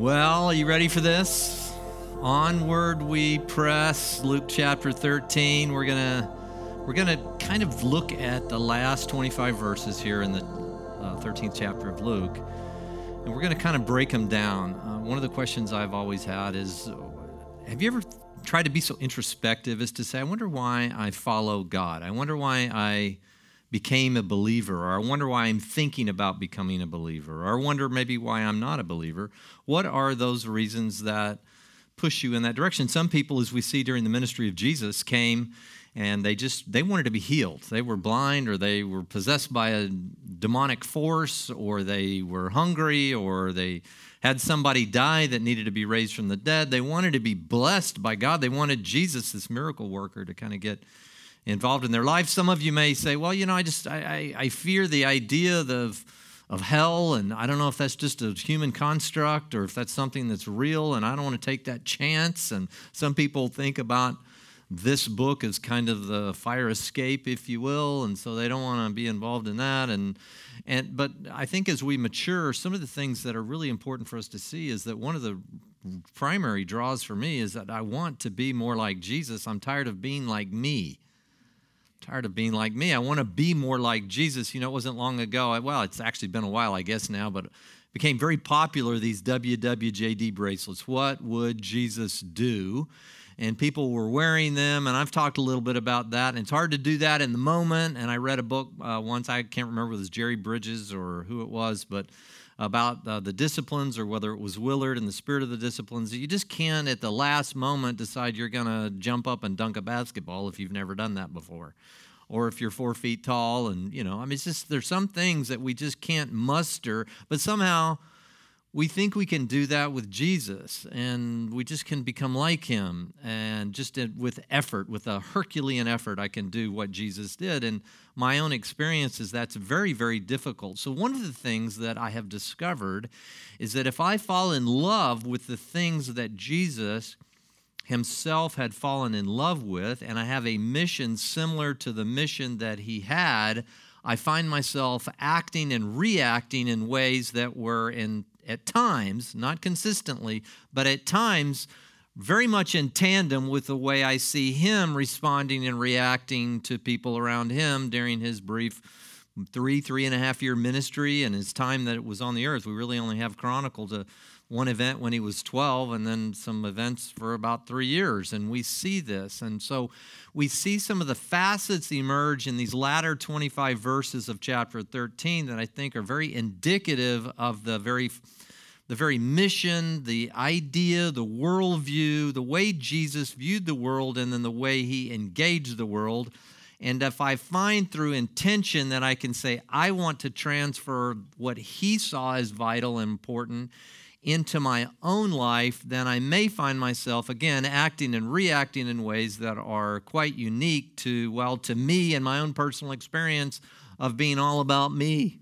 Well, are you ready for this? Onward we press. Luke chapter 13. We're going to we're going to kind of look at the last 25 verses here in the uh, 13th chapter of Luke. And we're going to kind of break them down. Uh, one of the questions I've always had is have you ever tried to be so introspective as to say, I wonder why I follow God? I wonder why I became a believer, or I wonder why I'm thinking about becoming a believer, or I wonder maybe why I'm not a believer. What are those reasons that push you in that direction? Some people, as we see during the ministry of Jesus, came and they just they wanted to be healed they were blind or they were possessed by a demonic force or they were hungry or they had somebody die that needed to be raised from the dead they wanted to be blessed by god they wanted jesus this miracle worker to kind of get involved in their life. Some of you may say, well, you know, I just, I, I, I fear the idea of, of hell, and I don't know if that's just a human construct or if that's something that's real, and I don't want to take that chance. And some people think about this book as kind of the fire escape, if you will, and so they don't want to be involved in that. And, and but I think as we mature, some of the things that are really important for us to see is that one of the primary draws for me is that I want to be more like Jesus. I'm tired of being like me tired of being like me. I want to be more like Jesus. You know, it wasn't long ago. Well, it's actually been a while, I guess now, but became very popular these WWJD bracelets. What would Jesus do? And people were wearing them, and I've talked a little bit about that. And it's hard to do that in the moment. And I read a book uh, once, I can't remember if it was Jerry Bridges or who it was, but about uh, the disciplines or whether it was Willard and the spirit of the disciplines. You just can't at the last moment decide you're going to jump up and dunk a basketball if you've never done that before. Or if you're four feet tall, and you know, I mean, it's just there's some things that we just can't muster, but somehow we think we can do that with Jesus and we just can become like him. And just with effort, with a Herculean effort, I can do what Jesus did. And my own experience is that's very, very difficult. So, one of the things that I have discovered is that if I fall in love with the things that Jesus himself had fallen in love with, and I have a mission similar to the mission that he had, I find myself acting and reacting in ways that were in at times, not consistently, but at times very much in tandem with the way I see him responding and reacting to people around him during his brief three, three and a half year ministry and his time that it was on the earth. We really only have chronicled a, uh, one event when he was 12 and then some events for about three years. And we see this. And so we see some of the facets emerge in these latter 25 verses of chapter 13 that I think are very indicative of the very the very mission, the idea, the worldview, the way Jesus viewed the world, and then the way he engaged the world. And if I find through intention that I can say, I want to transfer what he saw as vital and important into my own life, then I may find myself again acting and reacting in ways that are quite unique to, well, to me and my own personal experience of being all about me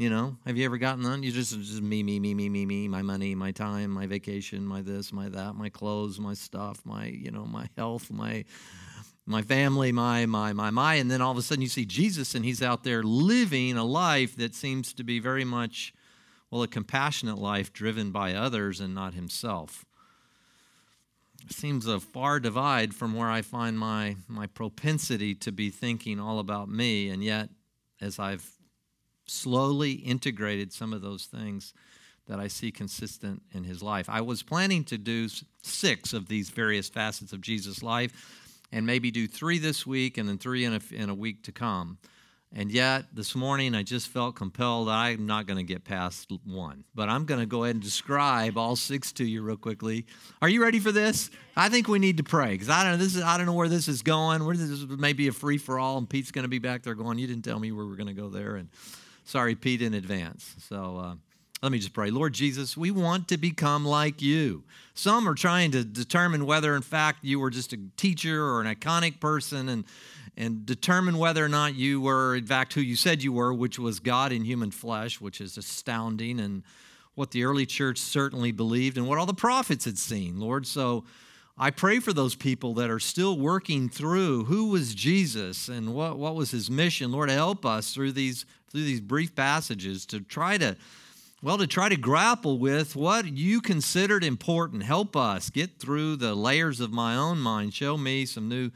you know, have you ever gotten that? You just just me, me, me, me, me, me, my money, my time, my vacation, my this, my that, my clothes, my stuff, my you know, my health, my my family, my my my my, and then all of a sudden you see Jesus and he's out there living a life that seems to be very much, well, a compassionate life driven by others and not himself. Seems a far divide from where I find my my propensity to be thinking all about me, and yet, as I've slowly integrated some of those things that I see consistent in his life. I was planning to do six of these various facets of Jesus' life and maybe do three this week and then three in a, in a week to come. And yet, this morning, I just felt compelled I'm not going to get past one. But I'm going to go ahead and describe all six to you real quickly. Are you ready for this? I think we need to pray because I don't know this is I don't know where this is going. Where this may be a free for all, and Pete's going to be back there going, "You didn't tell me where we're going to go there." And Sorry, Pete, in advance. So uh, let me just pray. Lord Jesus, we want to become like you. Some are trying to determine whether, in fact, you were just a teacher or an iconic person and, and determine whether or not you were, in fact, who you said you were, which was God in human flesh, which is astounding and what the early church certainly believed and what all the prophets had seen, Lord. So, I pray for those people that are still working through who was Jesus and what, what was his mission. Lord, help us through these, through these brief passages to try to well, to try to grapple with what you considered important. Help us get through the layers of my own mind. Show me some new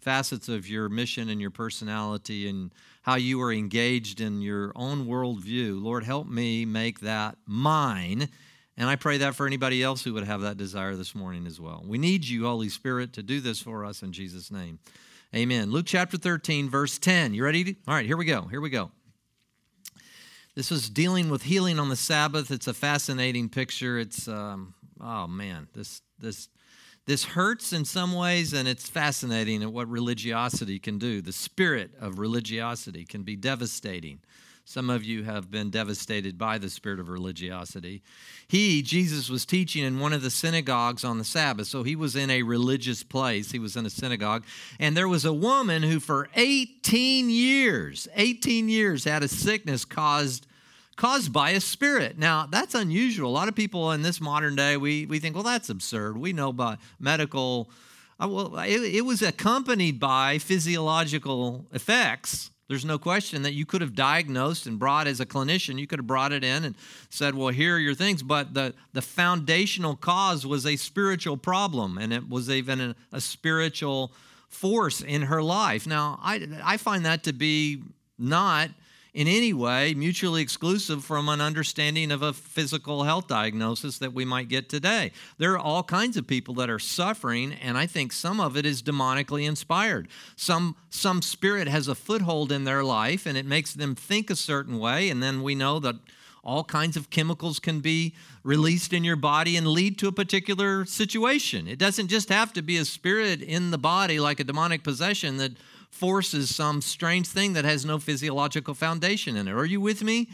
facets of your mission and your personality and how you are engaged in your own worldview. Lord, help me make that mine. And I pray that for anybody else who would have that desire this morning as well. We need you, Holy Spirit, to do this for us in Jesus' name. Amen. Luke chapter 13, verse 10. You ready? All right, here we go. Here we go. This is dealing with healing on the Sabbath. It's a fascinating picture. It's um, oh man, this this this hurts in some ways, and it's fascinating at what religiosity can do. The spirit of religiosity can be devastating. Some of you have been devastated by the spirit of religiosity. He, Jesus, was teaching in one of the synagogues on the Sabbath. So he was in a religious place. He was in a synagogue. And there was a woman who, for 18 years, 18 years, had a sickness caused caused by a spirit. Now, that's unusual. A lot of people in this modern day, we, we think, well, that's absurd. We know about medical, uh, well, it, it was accompanied by physiological effects there's no question that you could have diagnosed and brought as a clinician, you could have brought it in and said, well, here are your things. But the, the foundational cause was a spiritual problem, and it was even a, a spiritual force in her life. Now, I, I find that to be not in any way mutually exclusive from an understanding of a physical health diagnosis that we might get today. There are all kinds of people that are suffering, and I think some of it is demonically inspired. Some, some spirit has a foothold in their life, and it makes them think a certain way, and then we know that all kinds of chemicals can be released in your body and lead to a particular situation. It doesn't just have to be a spirit in the body like a demonic possession that forces some strange thing that has no physiological foundation in it. Are you with me?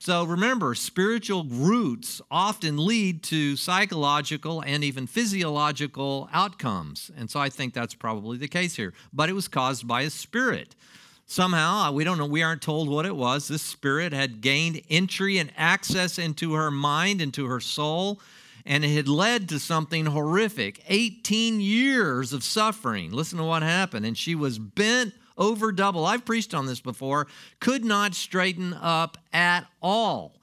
So remember, spiritual roots often lead to psychological and even physiological outcomes. And so I think that's probably the case here. But it was caused by a spirit. Somehow, uh, we don't know, we aren't told what it was. This spirit had gained entry and access into her mind, into her soul, and it had led to something horrific 18 years of suffering. Listen to what happened. And she was bent over double. I've preached on this before, could not straighten up at all.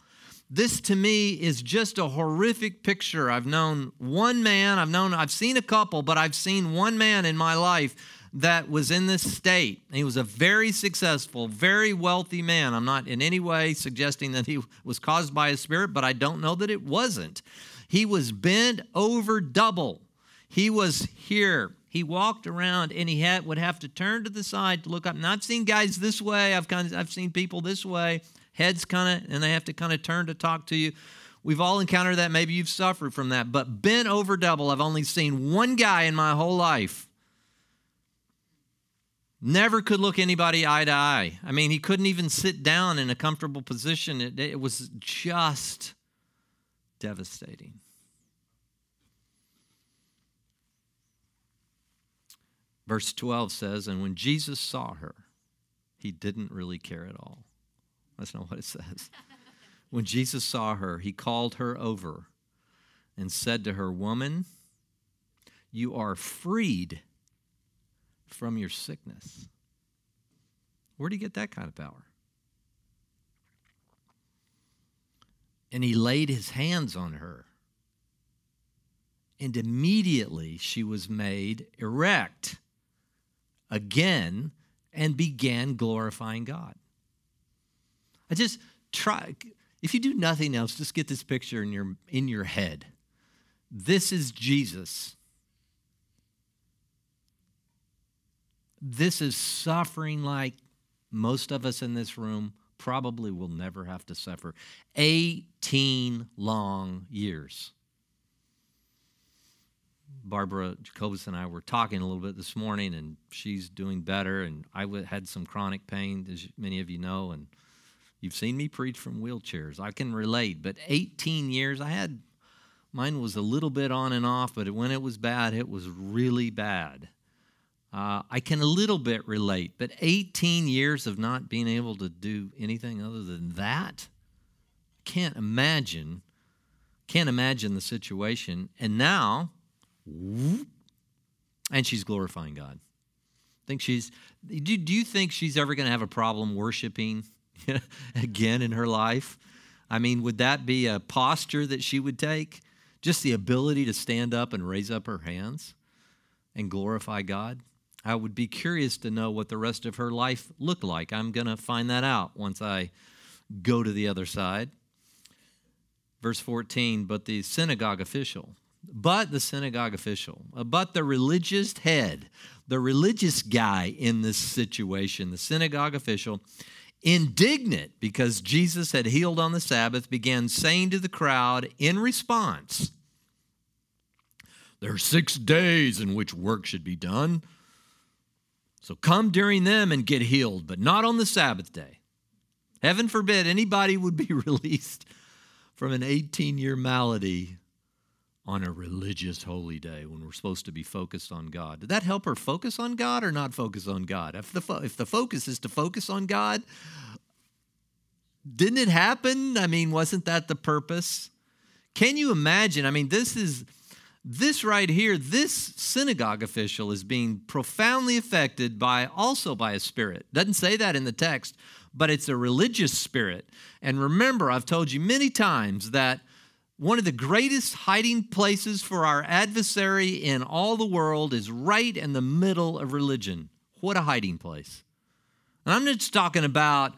This to me is just a horrific picture. I've known one man, I've known I've seen a couple, but I've seen one man in my life that was in this state. He was a very successful, very wealthy man. I'm not in any way suggesting that he was caused by a spirit, but I don't know that it wasn't. He was bent over double. He was here. He walked around and he had, would have to turn to the side to look up. And I've seen guys this way. I've kind of, I've seen people this way, heads kind of, and they have to kind of turn to talk to you. We've all encountered that. Maybe you've suffered from that. But bent over double, I've only seen one guy in my whole life. Never could look anybody eye to eye. I mean, he couldn't even sit down in a comfortable position. It, it was just devastating. Verse 12 says, And when Jesus saw her, he didn't really care at all. That's not what it says. when Jesus saw her, he called her over and said to her, Woman, you are freed from your sickness. Where do you get that kind of power? And he laid his hands on her. And immediately she was made erect again and began glorifying God. I just try, if you do nothing else, just get this picture in your, in your head. This is Jesus. This is suffering like most of us in this room probably will never have to suffer. 18 long years. Barbara Jacobus and I were talking a little bit this morning, and she's doing better. And I had some chronic pain, as many of you know, and you've seen me preach from wheelchairs. I can relate. But 18 years, I had mine was a little bit on and off, but when it was bad, it was really bad. Uh, I can a little bit relate, but 18 years of not being able to do anything other than that, can't imagine. Can't imagine the situation. And now, and she's glorifying God. Think she's? Do, do you think she's ever going to have a problem worshiping again in her life? I mean, would that be a posture that she would take? Just the ability to stand up and raise up her hands and glorify God? I would be curious to know what the rest of her life looked like. I'm going to find that out once I go to the other side. Verse 14, but the synagogue official, but the synagogue official, uh, but the religious head, the religious guy in this situation, the synagogue official, indignant because Jesus had healed on the Sabbath, began saying to the crowd in response, There are six days in which work should be done. So come during them and get healed, but not on the Sabbath day. Heaven forbid anybody would be released from an 18 year malady on a religious holy day when we're supposed to be focused on God. Did that help her focus on God or not focus on God? If the, fo- if the focus is to focus on God, didn't it happen? I mean, wasn't that the purpose? Can you imagine? I mean, this is this right here, this synagogue official is being profoundly affected by also by a spirit. Doesn't say that in the text, but it's a religious spirit. And remember, I've told you many times that one of the greatest hiding places for our adversary in all the world is right in the middle of religion. What a hiding place. And I'm not just talking about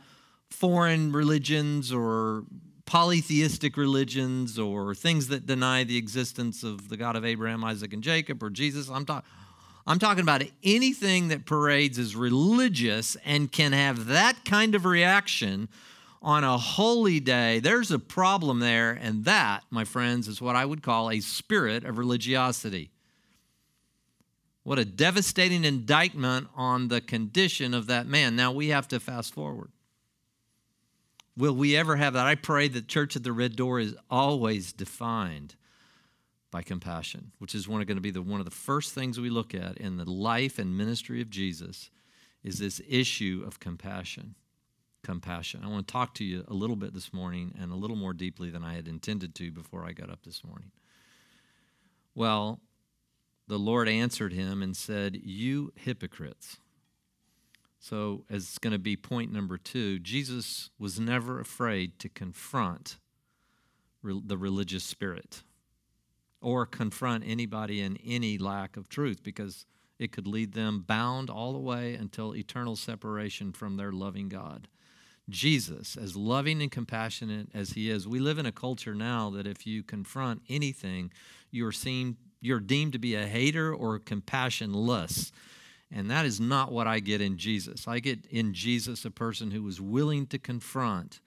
foreign religions or polytheistic religions or things that deny the existence of the God of Abraham, Isaac, and Jacob or Jesus. I'm. I'm talking about anything that parades as religious and can have that kind of reaction on a holy day, there's a problem there, and that, my friends, is what I would call a spirit of religiosity. What a devastating indictment on the condition of that man. Now we have to fast forward. Will we ever have that? I pray that Church at the Red Door is always defined by compassion, which is one, going to be the, one of the first things we look at in the life and ministry of Jesus is this issue of compassion compassion. I want to talk to you a little bit this morning and a little more deeply than I had intended to before I got up this morning. Well, the Lord answered him and said, You hypocrites. So, as it's going to be point number two, Jesus was never afraid to confront re- the religious spirit or confront anybody in any lack of truth because it could lead them bound all the way until eternal separation from their loving God. Jesus, as loving and compassionate as he is, we live in a culture now that if you confront anything, you're seen you're deemed to be a hater or compassionless. And that is not what I get in Jesus. I get in Jesus a person who is willing to confront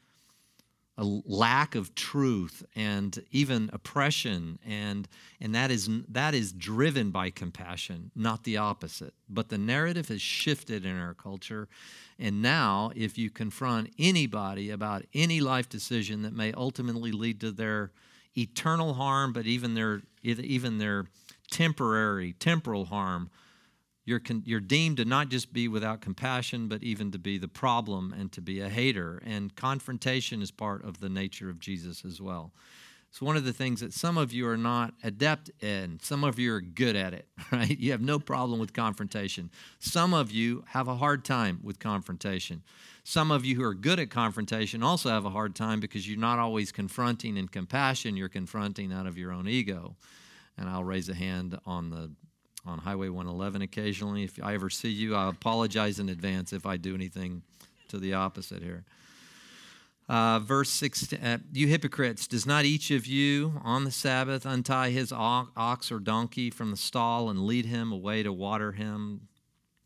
a lack of truth and even oppression and and that is that is driven by compassion not the opposite. But the narrative has shifted in our culture and now if you confront anybody about any life decision that may ultimately lead to their eternal harm but even their even their temporary temporal harm you're, con- you're deemed to not just be without compassion, but even to be the problem and to be a hater. And confrontation is part of the nature of Jesus as well. It's one of the things that some of you are not adept in. Some of you are good at it, right? You have no problem with confrontation. Some of you have a hard time with confrontation. Some of you who are good at confrontation also have a hard time because you're not always confronting in compassion, you're confronting out of your own ego. And I'll raise a hand on the on Highway 111 occasionally. If I ever see you, I apologize in advance if I do anything to the opposite here. Uh, verse 16, uh, You hypocrites, does not each of you on the Sabbath untie his ox or donkey from the stall and lead him away to water him?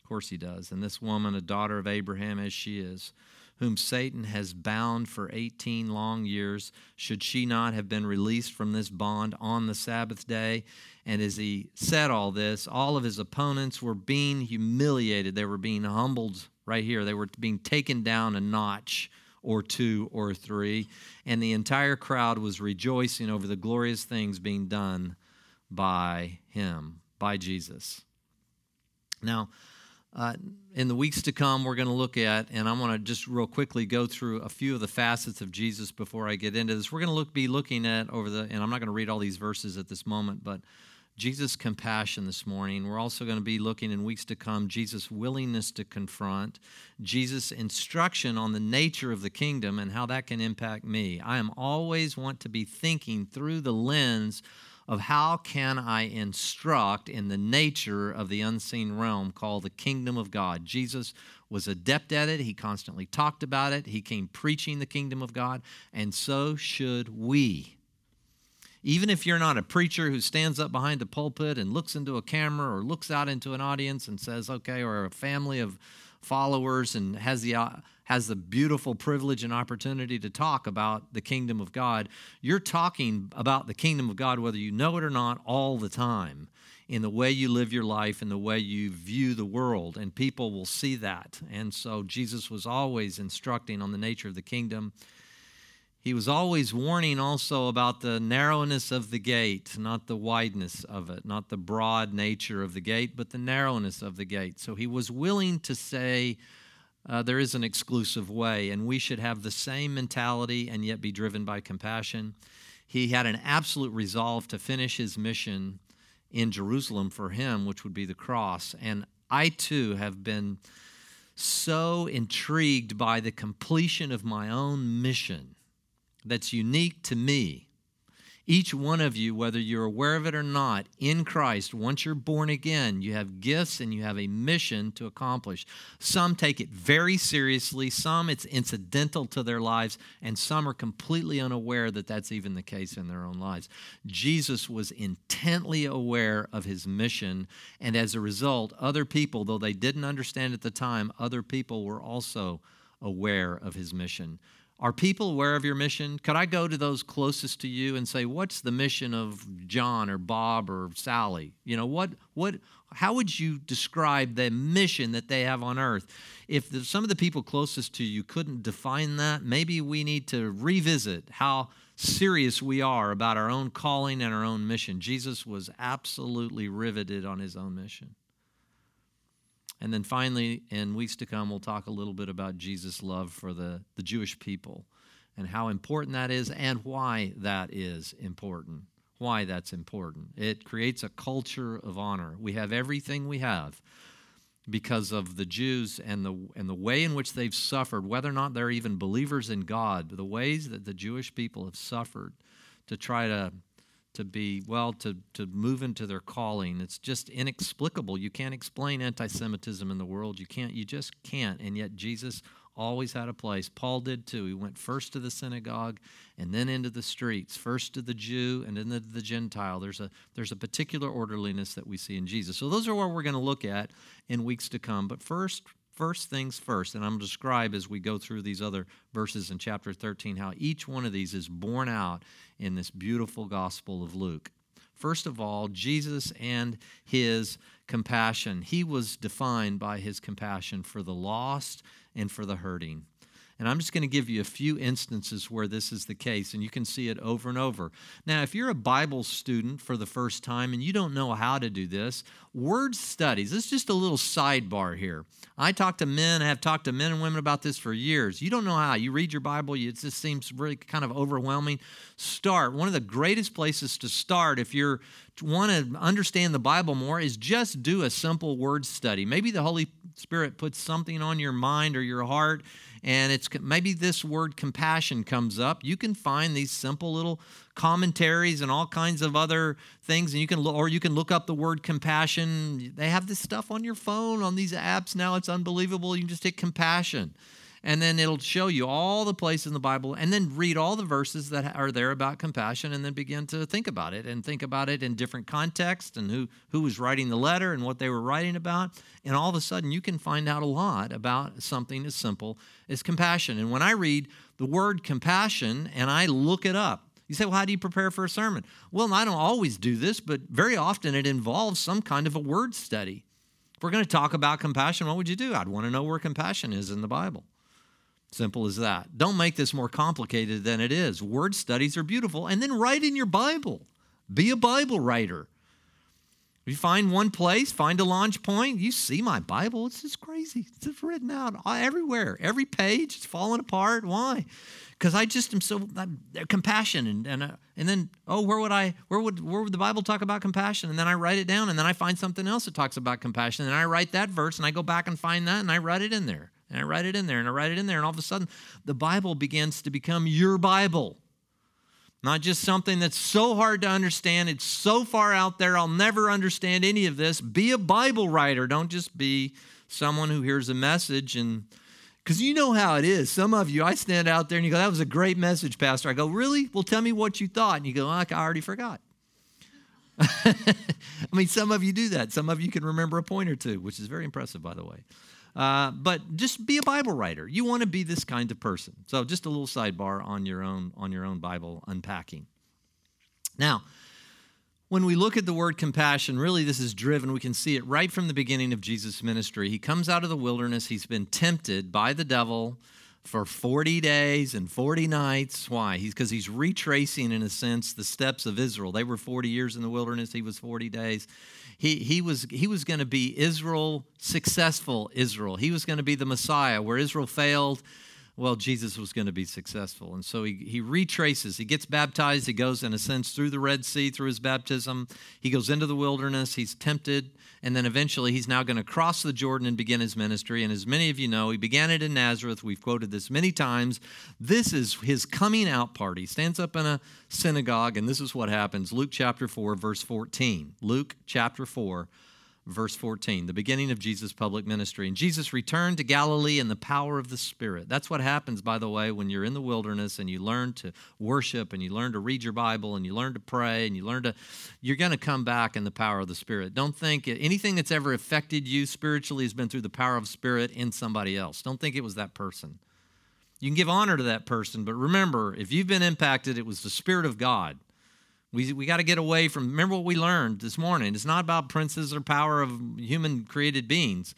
Of course he does. And this woman, a daughter of Abraham as she is, whom Satan has bound for 18 long years, should she not have been released from this bond on the Sabbath day? And as he said all this, all of his opponents were being humiliated. They were being humbled right here. They were being taken down a notch or two or three. And the entire crowd was rejoicing over the glorious things being done by him, by Jesus. Now, uh, in the weeks to come, we're going to look at, and I'm going to just real quickly go through a few of the facets of Jesus before I get into this. We're going to look, be looking at over the, and I'm not going to read all these verses at this moment, but Jesus' compassion this morning. We're also going to be looking in weeks to come Jesus' willingness to confront, Jesus' instruction on the nature of the kingdom and how that can impact me. I am always want to be thinking through the lens of how can I instruct in the nature of the unseen realm called the kingdom of God. Jesus was adept at it. He constantly talked about it. He came preaching the kingdom of God, and so should we. Even if you're not a preacher who stands up behind the pulpit and looks into a camera or looks out into an audience and says, okay, or a family of followers and has the uh, has the beautiful privilege and opportunity to talk about the kingdom of God, you're talking about the kingdom of God whether you know it or not all the time in the way you live your life and the way you view the world and people will see that. And so Jesus was always instructing on the nature of the kingdom he was always warning also about the narrowness of the gate, not the wideness of it, not the broad nature of the gate, but the narrowness of the gate. So he was willing to say uh, there is an exclusive way, and we should have the same mentality and yet be driven by compassion. He had an absolute resolve to finish his mission in Jerusalem for him, which would be the cross. And I too have been so intrigued by the completion of my own mission that's unique to me. Each one of you, whether you're aware of it or not, in Christ, once you're born again, you have gifts and you have a mission to accomplish. Some take it very seriously, some it's incidental to their lives, and some are completely unaware that that's even the case in their own lives. Jesus was intently aware of his mission, and as a result, other people, though they didn't understand at the time, other people were also aware of his mission. Are people aware of your mission? Could I go to those closest to you and say, "What's the mission of John or Bob or Sally?" You know, what what how would you describe the mission that they have on earth? If the, some of the people closest to you couldn't define that, maybe we need to revisit how serious we are about our own calling and our own mission. Jesus was absolutely riveted on his own mission. And then finally, in weeks to come, we'll talk a little bit about Jesus' love for the, the Jewish people and how important that is and why that is important. Why that's important. It creates a culture of honor. We have everything we have because of the Jews and the and the way in which they've suffered, whether or not they're even believers in God, the ways that the Jewish people have suffered to try to to be well to to move into their calling. It's just inexplicable. You can't explain anti-semitism in the world. You can't you just can't. And yet jesus always had a place. Paul did too. He went first to the synagogue and then into the streets first to the jew and then to the gentile. There's a there's a particular orderliness that we see in jesus. So those are what we're going to look at in weeks to come. But first first things first, and I'm going to describe as we go through these other verses in chapter 13 how each one of these is borne out in this beautiful gospel of Luke. First of all, Jesus and his compassion. He was defined by his compassion for the lost and for the hurting. And I'm just going to give you a few instances where this is the case, and you can see it over and over. Now, if you're a Bible student for the first time and you don't know how to do this, word studies, this is just a little sidebar here. I talk to men, I have talked to men and women about this for years. You don't know how. You read your Bible, it just seems really kind of overwhelming. Start. One of the greatest places to start if you want to understand the Bible more is just do a simple word study. Maybe the Holy Spirit puts something on your mind or your heart and it's maybe this word compassion comes up. You can find these simple little commentaries and all kinds of other things and you can or you can look up the word compassion. They have this stuff on your phone on these apps now. It's unbelievable. You can just hit compassion and then it'll show you all the places in the Bible, and then read all the verses that are there about compassion, and then begin to think about it and think about it in different contexts and who, who was writing the letter and what they were writing about. And all of a sudden, you can find out a lot about something as simple as compassion. And when I read the word compassion and I look it up, you say, well, how do you prepare for a sermon? Well, I don't always do this, but very often it involves some kind of a word study. If we're going to talk about compassion, what would you do? I'd want to know where compassion is in the Bible. Simple as that. Don't make this more complicated than it is. Word studies are beautiful. And then write in your Bible. Be a Bible writer. You find one place, find a launch point, you see my Bible. It's just crazy. It's just written out everywhere. Every page, it's falling apart. Why? Because I just am so I'm, compassion and and, uh, and then oh where would I where would where would the Bible talk about compassion and then I write it down and then I find something else that talks about compassion and I write that verse and I go back and find that and I write it in there and I write it in there and I write it in there and all of a sudden the Bible begins to become your Bible not just something that's so hard to understand. It's so far out there, I'll never understand any of this. Be a Bible writer. Don't just be someone who hears a message and because you know how it is. Some of you, I stand out there and you go, That was a great message, Pastor. I go, Really? Well, tell me what you thought. And you go, I already forgot. I mean, some of you do that. Some of you can remember a point or two, which is very impressive, by the way. Uh, but just be a Bible writer. You want to be this kind of person. So just a little sidebar on your own on your own Bible unpacking. Now, when we look at the word compassion, really this is driven, we can see it right from the beginning of Jesus' ministry. He comes out of the wilderness, he's been tempted by the devil for 40 days and 40 nights. Why? He's because he's retracing, in a sense, the steps of Israel. They were 40 years in the wilderness, he was 40 days. He, he was, he was going to be Israel, successful Israel. He was going to be the Messiah. Where Israel failed, well, Jesus was going to be successful. And so he, he retraces. He gets baptized. He goes, in a sense, through the Red Sea, through his baptism. He goes into the wilderness. He's tempted. And then eventually he's now going to cross the Jordan and begin his ministry. And as many of you know, he began it in Nazareth. We've quoted this many times. This is his coming out party. He stands up in a synagogue, and this is what happens. Luke chapter 4, verse 14. Luke chapter 4, verse 14, the beginning of Jesus' public ministry. And Jesus returned to Galilee in the power of the Spirit. That's what happens, by the way, when you're in the wilderness and you learn to worship and you learn to read your Bible and you learn to pray and you learn to, you're going to come back in the power of the Spirit. Don't think anything that's ever affected you spiritually has been through the power of Spirit in somebody else. Don't think it was that person. You can give honor to that person, but remember, if you've been impacted, it was the Spirit of God we, we got to get away from, remember what we learned this morning. It's not about princes or power of human created beings.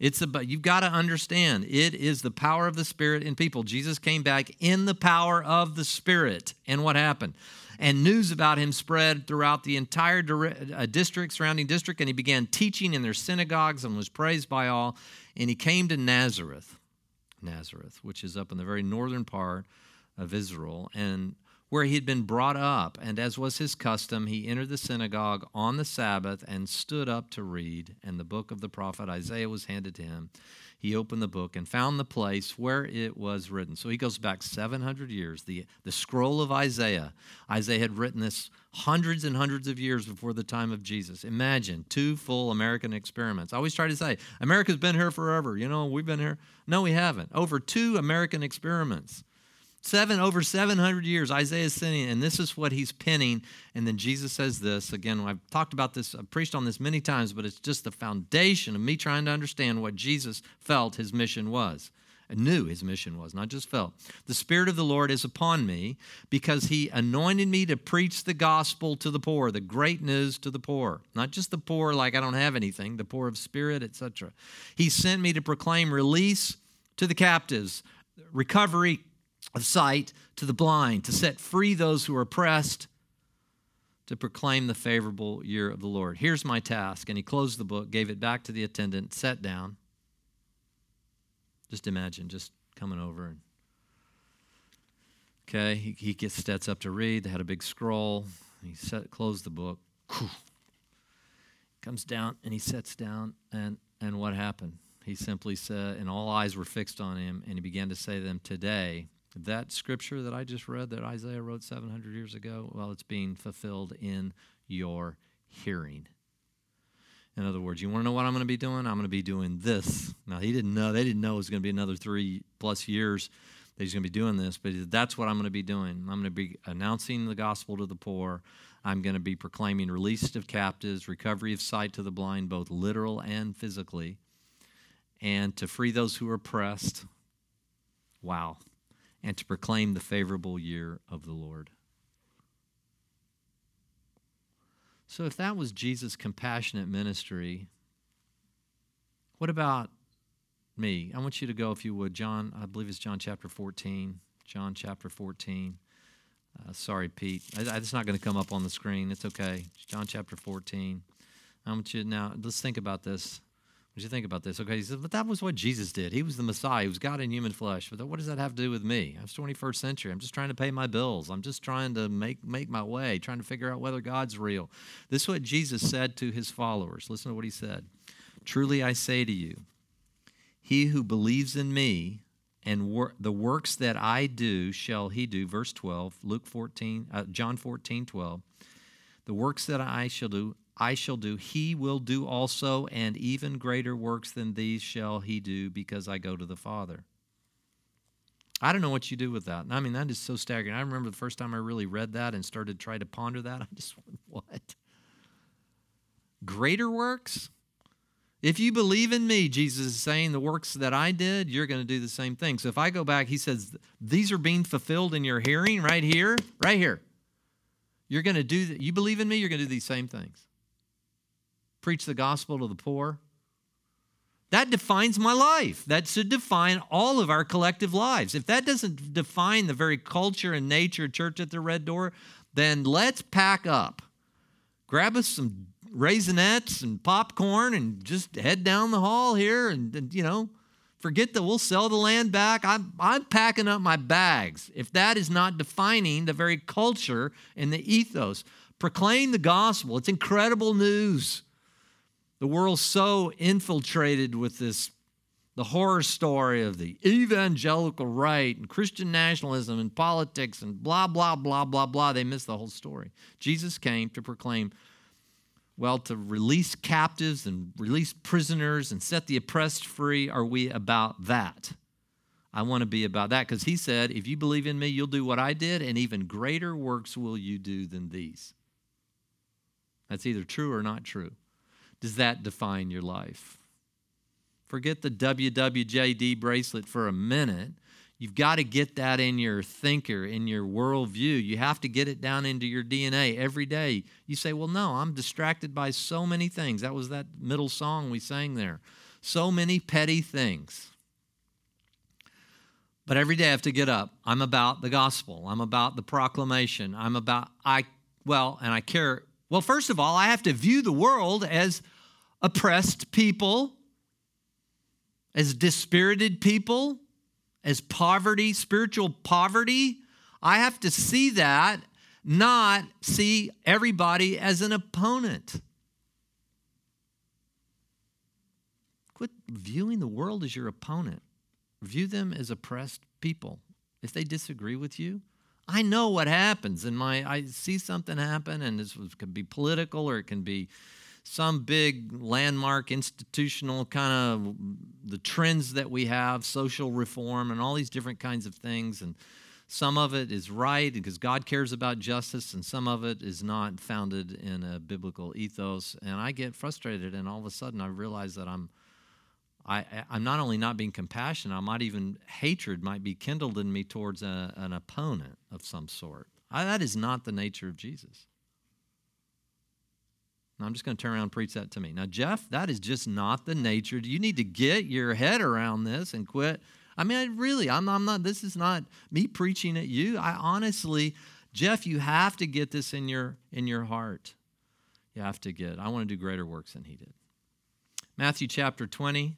It's about, you've got to understand, it is the power of the Spirit in people. Jesus came back in the power of the Spirit. And what happened? And news about him spread throughout the entire uh, district, surrounding district, and he began teaching in their synagogues and was praised by all. And he came to Nazareth, Nazareth, which is up in the very northern part of Israel. And where he had been brought up, and as was his custom, he entered the synagogue on the Sabbath and stood up to read. And the book of the prophet Isaiah was handed to him. He opened the book and found the place where it was written. So he goes back 700 years. The, the scroll of Isaiah, Isaiah had written this hundreds and hundreds of years before the time of Jesus. Imagine two full American experiments. I always try to say, America's been here forever. You know, we've been here. No, we haven't. Over two American experiments Seven over 700 years, Isaiah is sitting, and this is what he's penning. And then Jesus says this again. I've talked about this, I've preached on this many times, but it's just the foundation of me trying to understand what Jesus felt his mission was. and knew his mission was, not just felt. The Spirit of the Lord is upon me because he anointed me to preach the gospel to the poor, the great news to the poor. Not just the poor like I don't have anything, the poor of spirit, etc. He sent me to proclaim release to the captives, recovery of sight to the blind, to set free those who are oppressed, to proclaim the favorable year of the Lord. Here's my task. And he closed the book, gave it back to the attendant, sat down. Just imagine just coming over and okay, he, he gets steps up to read. They had a big scroll. He set, closed the book. Comes down and he sits down and and what happened? He simply said, and all eyes were fixed on him, and he began to say to them, Today that scripture that I just read that Isaiah wrote 700 years ago, well, it's being fulfilled in your hearing. In other words, you want to know what I'm going to be doing? I'm going to be doing this. Now, he didn't know, they didn't know it was going to be another three plus years that he's going to be doing this, but that's what I'm going to be doing. I'm going to be announcing the gospel to the poor. I'm going to be proclaiming release of captives, recovery of sight to the blind, both literal and physically, and to free those who are oppressed. Wow and to proclaim the favorable year of the Lord. So, if that was Jesus' compassionate ministry, what about me? I want you to go, if you would, John, I believe it's John chapter 14. John chapter 14. Uh, sorry, Pete. I, it's not going to come up on the screen. It's okay. John chapter 14. I want you now, let's think about this. Do you think about this? Okay, he says, but that was what Jesus did. He was the Messiah. He was God in human flesh. But what does that have to do with me? I'm 21st century. I'm just trying to pay my bills. I'm just trying to make, make my way, trying to figure out whether God's real. This is what Jesus said to his followers. Listen to what he said. Truly I say to you, he who believes in me and wor- the works that I do shall he do. Verse 12, Luke 14, uh, John 14, 12. The works that I shall do, I shall do, he will do also, and even greater works than these shall he do, because I go to the Father. I don't know what you do with that. I mean, that is so staggering. I remember the first time I really read that and started to try to ponder that. I just went, what? Greater works? If you believe in me, Jesus is saying, the works that I did, you're going to do the same thing. So if I go back, he says, these are being fulfilled in your hearing right here, right here. You're going to do, you believe in me, you're going to do these same things preach the gospel to the poor. That defines my life. That should define all of our collective lives. If that doesn't define the very culture and nature of church at the Red Door, then let's pack up. Grab us some Raisinets and popcorn and just head down the hall here and, and, you know, forget that we'll sell the land back. I'm, I'm packing up my bags. If that is not defining the very culture and the ethos, proclaim the gospel. It's incredible news. The world's so infiltrated with this the horror story of the evangelical right and Christian nationalism and politics and blah, blah, blah, blah, blah. They miss the whole story. Jesus came to proclaim, well, to release captives and release prisoners and set the oppressed free. Are we about that? I want to be about that because he said, if you believe in me, you'll do what I did, and even greater works will you do than these. That's either true or not true. Does that define your life? Forget the WWJD bracelet for a minute. You've got to get that in your thinker, in your worldview. You have to get it down into your DNA every day. You say, Well, no, I'm distracted by so many things. That was that middle song we sang there. So many petty things. But every day I have to get up. I'm about the gospel. I'm about the proclamation. I'm about, I, well, and I care. Well, first of all, I have to view the world as oppressed people, as dispirited people, as poverty, spiritual poverty. I have to see that, not see everybody as an opponent. Quit viewing the world as your opponent. View them as oppressed people. If they disagree with you, I know what happens. And my I see something happen, and this could be political or it can be some big landmark institutional kind of the trends that we have, social reform, and all these different kinds of things. And some of it is right because God cares about justice, and some of it is not founded in a biblical ethos. And I get frustrated, and all of a sudden I realize that I'm. I, I'm not only not being compassionate, I might even hatred might be kindled in me towards a, an opponent of some sort. I, that is not the nature of Jesus. I'm just going to turn around and preach that to me. Now, Jeff, that is just not the nature. You need to get your head around this and quit. I mean, I really, I'm, I'm not, this is not me preaching at you. I honestly, Jeff, you have to get this in your, in your heart. You have to get, I want to do greater works than he did. Matthew chapter 20,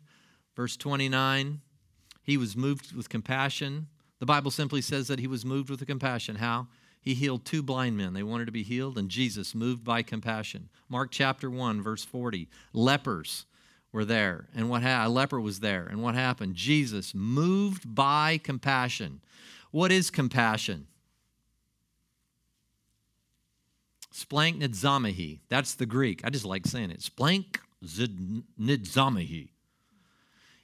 verse 29. He was moved with compassion. The Bible simply says that he was moved with compassion. How? He healed two blind men. They wanted to be healed, and Jesus, moved by compassion. Mark chapter 1, verse 40. Lepers were there. And what happened? A leper was there. And what happened? Jesus, moved by compassion. What is compassion? Splanchnizomai. That's the Greek. I just like saying it. Splank nidzamahi.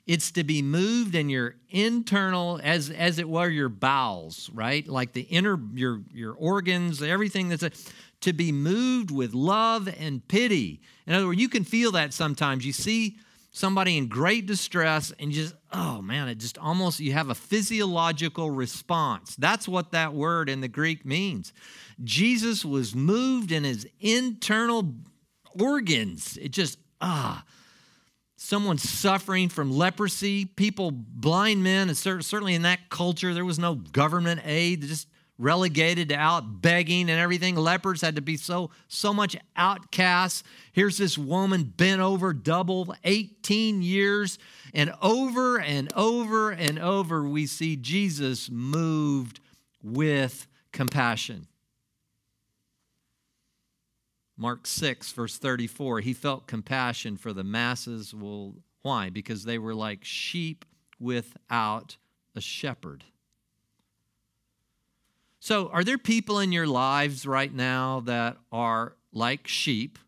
It's to be moved in your internal, as, as it were, your bowels, right? Like the inner, your, your organs, everything that's a, to be moved with love and pity. In other words, you can feel that sometimes. You see somebody in great distress and just, oh man, it just almost, you have a physiological response. That's what that word in the Greek means. Jesus was moved in his internal organs. It just, ah someone suffering from leprosy, people, blind men, and certainly in that culture, there was no government aid. Just relegated to out begging and everything. Lepers had to be so so much outcasts. Here's this woman bent over double 18 years and over and over and over we see Jesus moved with compassion. Mark 6 verse 34 he felt compassion for the masses well why because they were like sheep without a shepherd. So, are there people in your lives right now that are like sheep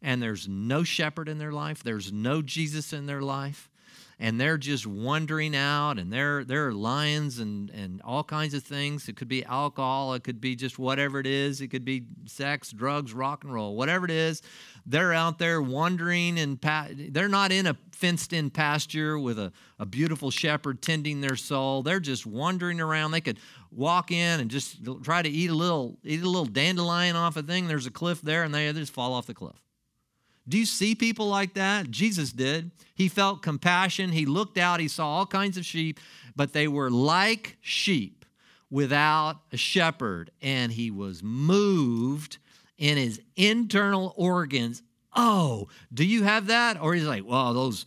and there's no shepherd in their life? There's no Jesus in their life? And they're just wandering out and they're they're lions and and all kinds of things. It could be alcohol it could be just whatever it is. It could be sex drugs rock and roll whatever it is. They're out there wandering and pa- they're not in a fenced in pasture with a, a beautiful shepherd tending their soul. They're just wandering around. They could walk in and just try to eat a little eat a little dandelion off a thing. There's a cliff there and they just fall off the cliff do you see people like that? Jesus did. He felt compassion. He looked out. He saw all kinds of sheep, but they were like sheep without a shepherd. And he was moved in his internal organs. Oh, do you have that? Or he's like, well, those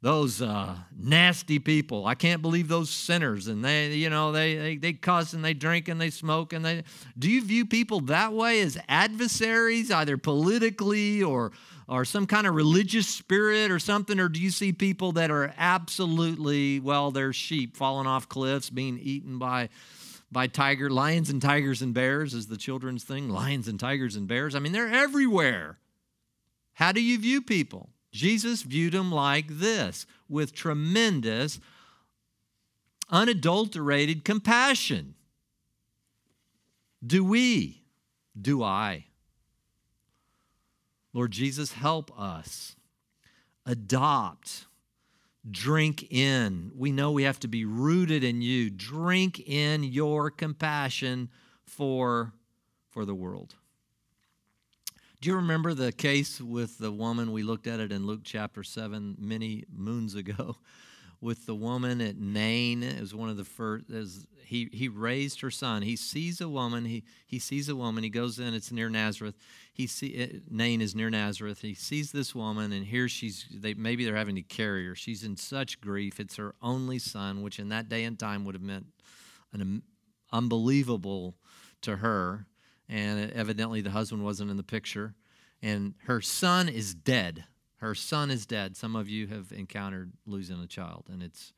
those uh, nasty people. I can't believe those sinners. And they, you know, they, they, they cuss and they drink and they smoke and they. Do you view people that way as adversaries, either politically or or some kind of religious spirit or something? Or do you see people that are absolutely, well, they're sheep falling off cliffs, being eaten by, by tiger, lions and tigers and bears is the children's thing, lions and tigers and bears. I mean, they're everywhere. How do you view people? Jesus viewed them like this with tremendous, unadulterated compassion. Do we? Do I? Lord Jesus, help us adopt, drink in. We know we have to be rooted in you. Drink in your compassion for, for the world. Do you remember the case with the woman? We looked at it in Luke chapter 7 many moons ago with the woman at Nain. It was one of the first, as he, he raised her son. He sees a woman. He, he sees a woman. He goes in. It's near Nazareth. He see uh, Nain is near Nazareth. He sees this woman, and here she's. They maybe they're having to carry her. She's in such grief. It's her only son, which in that day and time would have meant an unbelievable to her. And evidently the husband wasn't in the picture. And her son is dead. Her son is dead. Some of you have encountered losing a child, and it's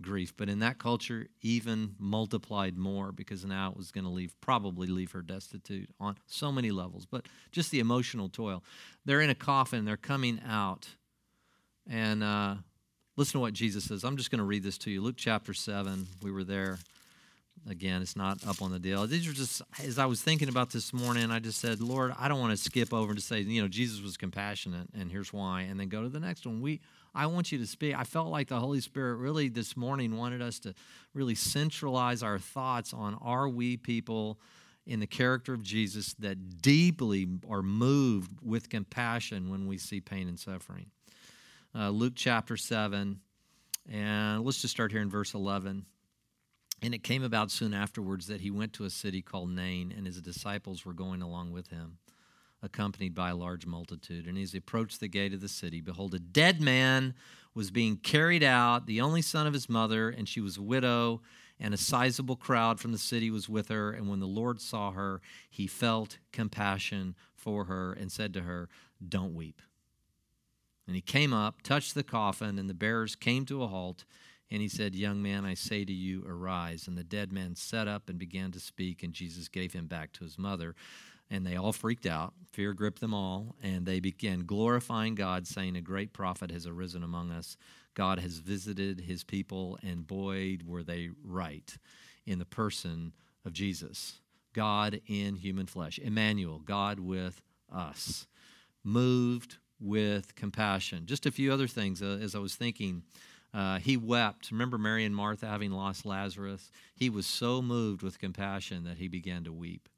grief. But in that culture, even multiplied more because now it was going to leave, probably leave her destitute on so many levels. But just the emotional toil. They're in a coffin, they're coming out. And uh, listen to what Jesus says. I'm just going to read this to you. Luke chapter 7, we were there. Again, it's not up on the deal. These are just, as I was thinking about this morning, I just said, Lord, I don't want to skip over to say, you know, Jesus was compassionate, and here's why, and then go to the next one. We, I want you to speak. I felt like the Holy Spirit really this morning wanted us to really centralize our thoughts on are we people in the character of Jesus that deeply are moved with compassion when we see pain and suffering. Uh, Luke chapter 7, and let's just start here in verse 11. And it came about soon afterwards that he went to a city called Nain, and his disciples were going along with him accompanied by a large multitude. And as he approached the gate of the city, behold, a dead man was being carried out, the only son of his mother, and she was a widow, and a sizable crowd from the city was with her. And when the Lord saw her, he felt compassion for her and said to her, Don't weep. And he came up, touched the coffin, and the bearers came to a halt. And he said, Young man, I say to you, arise. And the dead man sat up and began to speak, and Jesus gave him back to his mother and they all freaked out. Fear gripped them all, and they began glorifying God, saying, A great prophet has arisen among us. God has visited his people, and boy, were they right in the person of Jesus. God in human flesh. Emmanuel, God with us. Moved with compassion. Just a few other things uh, as I was thinking. Uh, he wept. Remember Mary and Martha having lost Lazarus? He was so moved with compassion that he began to weep.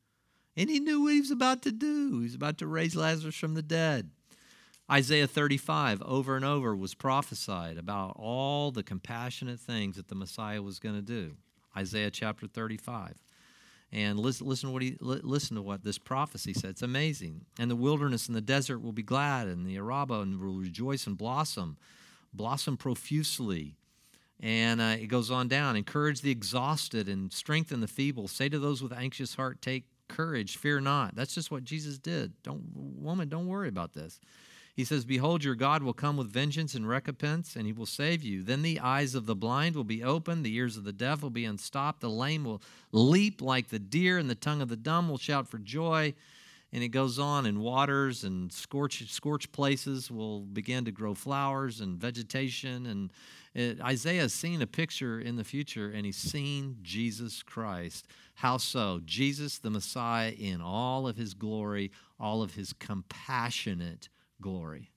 And he knew what he was about to do. He was about to raise Lazarus from the dead. Isaiah 35, over and over, was prophesied about all the compassionate things that the Messiah was going to do. Isaiah chapter 35. And listen, listen to what he listen to what this prophecy said. It's amazing. And the wilderness and the desert will be glad, and the Arabah will rejoice and blossom, blossom profusely. And uh, it goes on down. Encourage the exhausted and strengthen the feeble. Say to those with anxious heart, take courage, fear not. That's just what Jesus did. Don't woman, don't worry about this. He says, Behold, your God will come with vengeance and recompense, and he will save you. Then the eyes of the blind will be opened, the ears of the deaf will be unstopped, the lame will leap like the deer, and the tongue of the dumb will shout for joy. And it goes on, in waters and scorched, scorched places will begin to grow flowers and vegetation. And it, Isaiah has seen a picture in the future, and he's seen Jesus Christ. How so? Jesus, the Messiah, in all of his glory, all of his compassionate glory.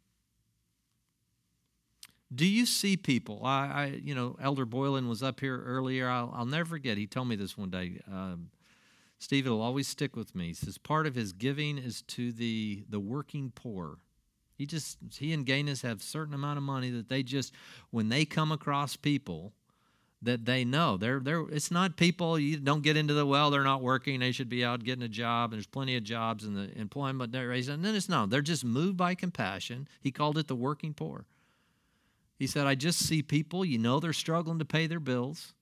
Do you see people? I, I, you know, Elder Boylan was up here earlier. I'll, I'll never forget. He told me this one day. Um, Steve, it'll always stick with me. He says part of his giving is to the the working poor. He just he and Gaines have certain amount of money that they just when they come across people that they know. They're, they're, it's not people, you don't get into the, well, they're not working, they should be out getting a job. And there's plenty of jobs in the employment rate. And then it's no, they're just moved by compassion. He called it the working poor. He said, I just see people, you know, they're struggling to pay their bills.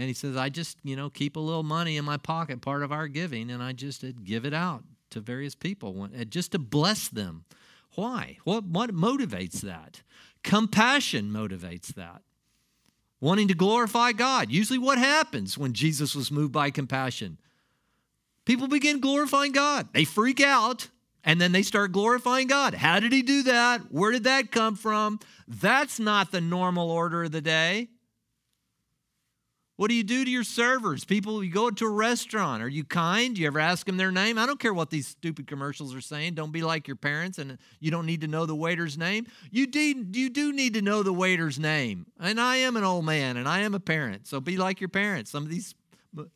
And he says, I just, you know, keep a little money in my pocket, part of our giving, and I just give it out to various people just to bless them. Why? What, what motivates that? Compassion motivates that wanting to glorify God. Usually, what happens when Jesus was moved by compassion? People begin glorifying God. They freak out and then they start glorifying God. How did he do that? Where did that come from? That's not the normal order of the day. What do you do to your servers? People, you go to a restaurant. Are you kind? Do you ever ask them their name? I don't care what these stupid commercials are saying. Don't be like your parents and you don't need to know the waiter's name. You do, you do need to know the waiter's name. And I am an old man and I am a parent. So be like your parents. Some of these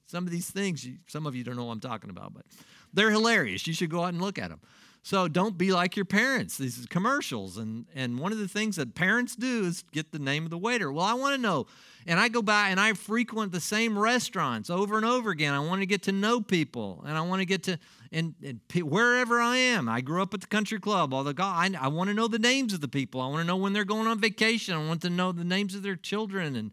some of these things, some of you don't know what I'm talking about, but they're hilarious. You should go out and look at them. So don't be like your parents. These are commercials. And, and one of the things that parents do is get the name of the waiter. Well, I want to know. And I go by and I frequent the same restaurants over and over again. I want to get to know people and I want to get to, and, and wherever I am, I grew up at the country club. All the I, I want to know the names of the people. I want to know when they're going on vacation. I want to know the names of their children. And,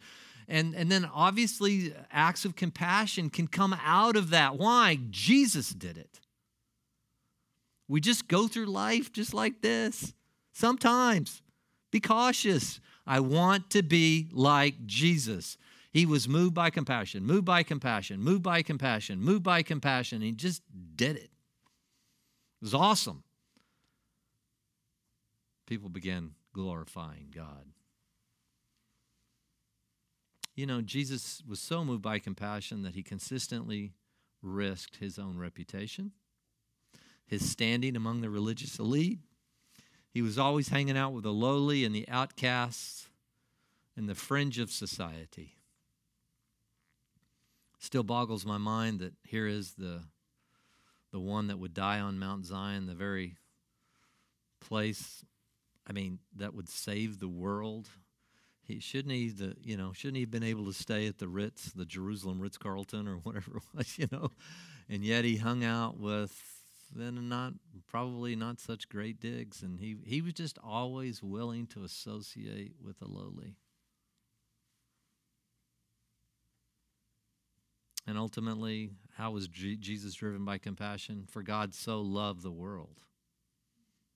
and, and then obviously acts of compassion can come out of that. Why? Jesus did it. We just go through life just like this. Sometimes. Be cautious. I want to be like Jesus. He was moved by compassion, moved by compassion, moved by compassion, moved by compassion. He just did it. It was awesome. People began glorifying God. You know, Jesus was so moved by compassion that he consistently risked his own reputation his standing among the religious elite. He was always hanging out with the lowly and the outcasts and the fringe of society. Still boggles my mind that here is the, the one that would die on Mount Zion, the very place, I mean, that would save the world. He shouldn't he the you know shouldn't he have been able to stay at the Ritz, the Jerusalem Ritz Carlton or whatever it was, you know, and yet he hung out with then not probably not such great digs and he he was just always willing to associate with the lowly. And ultimately how was G- jesus driven by compassion? For god so loved the world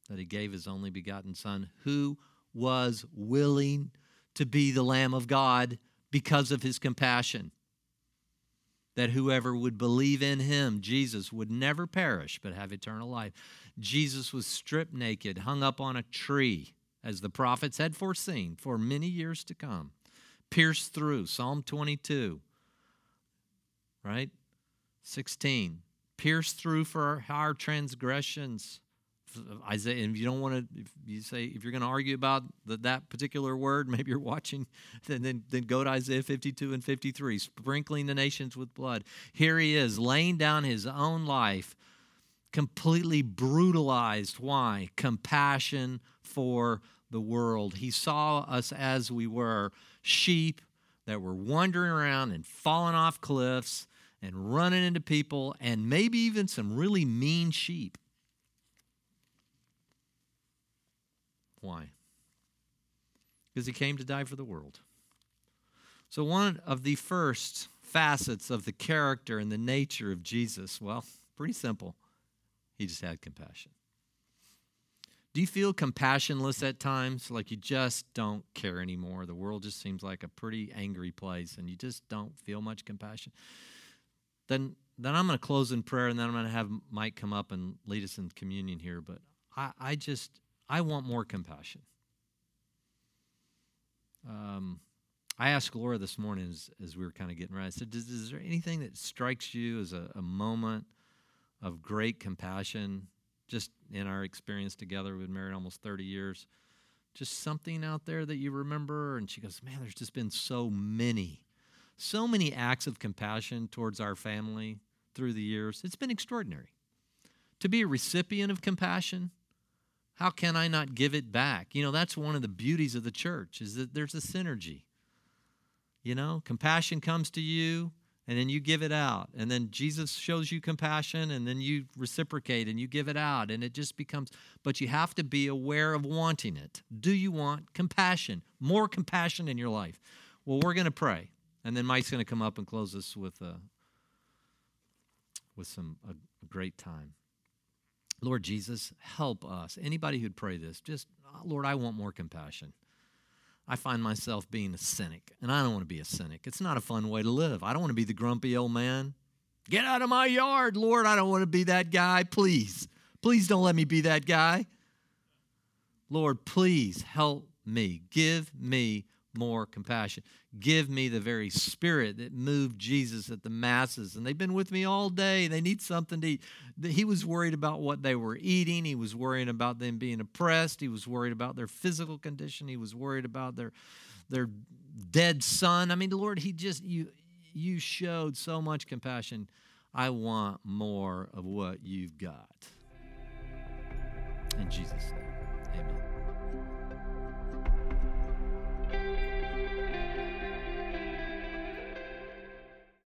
that he gave his only begotten son who was willing to be the lamb of god because of his compassion that whoever would believe in him, Jesus, would never perish but have eternal life. Jesus was stripped naked, hung up on a tree, as the prophets had foreseen for many years to come, pierced through. Psalm 22, right? 16, pierced through for our transgressions Isaiah, and if you don't want to, if you say, if you're going to argue about the, that particular word, maybe you're watching, then, then, then go to Isaiah 52 and 53, sprinkling the nations with blood. Here he is, laying down his own life, completely brutalized. Why? Compassion for the world. He saw us as we were sheep that were wandering around and falling off cliffs and running into people and maybe even some really mean sheep. Why? Because he came to die for the world. So, one of the first facets of the character and the nature of Jesus, well, pretty simple. He just had compassion. Do you feel compassionless at times? Like you just don't care anymore? The world just seems like a pretty angry place and you just don't feel much compassion? Then, then I'm going to close in prayer and then I'm going to have Mike come up and lead us in communion here. But I, I just, I want more compassion. Um, I asked Laura this morning as, as we were kind of getting ready, I said, Is there anything that strikes you as a, a moment of great compassion just in our experience together. We've been married almost 30 years. Just something out there that you remember? And she goes, Man, there's just been so many, so many acts of compassion towards our family through the years. It's been extraordinary. To be a recipient of compassion, how can I not give it back? You know, that's one of the beauties of the church is that there's a synergy. You know, compassion comes to you, and then you give it out. And then Jesus shows you compassion, and then you reciprocate and you give it out. And it just becomes, but you have to be aware of wanting it. Do you want compassion? More compassion in your life? Well, we're going to pray. And then Mike's going to come up and close us with, a, with some a, a great time. Lord Jesus, help us. Anybody who'd pray this, just, ah, Lord, I want more compassion. I find myself being a cynic, and I don't want to be a cynic. It's not a fun way to live. I don't want to be the grumpy old man. Get out of my yard, Lord. I don't want to be that guy. Please, please don't let me be that guy. Lord, please help me. Give me more compassion. Give me the very spirit that moved Jesus at the masses. And they've been with me all day. They need something to eat. He was worried about what they were eating. He was worrying about them being oppressed. He was worried about their physical condition. He was worried about their their dead son. I mean, Lord, he just you you showed so much compassion. I want more of what you've got. In Jesus' name.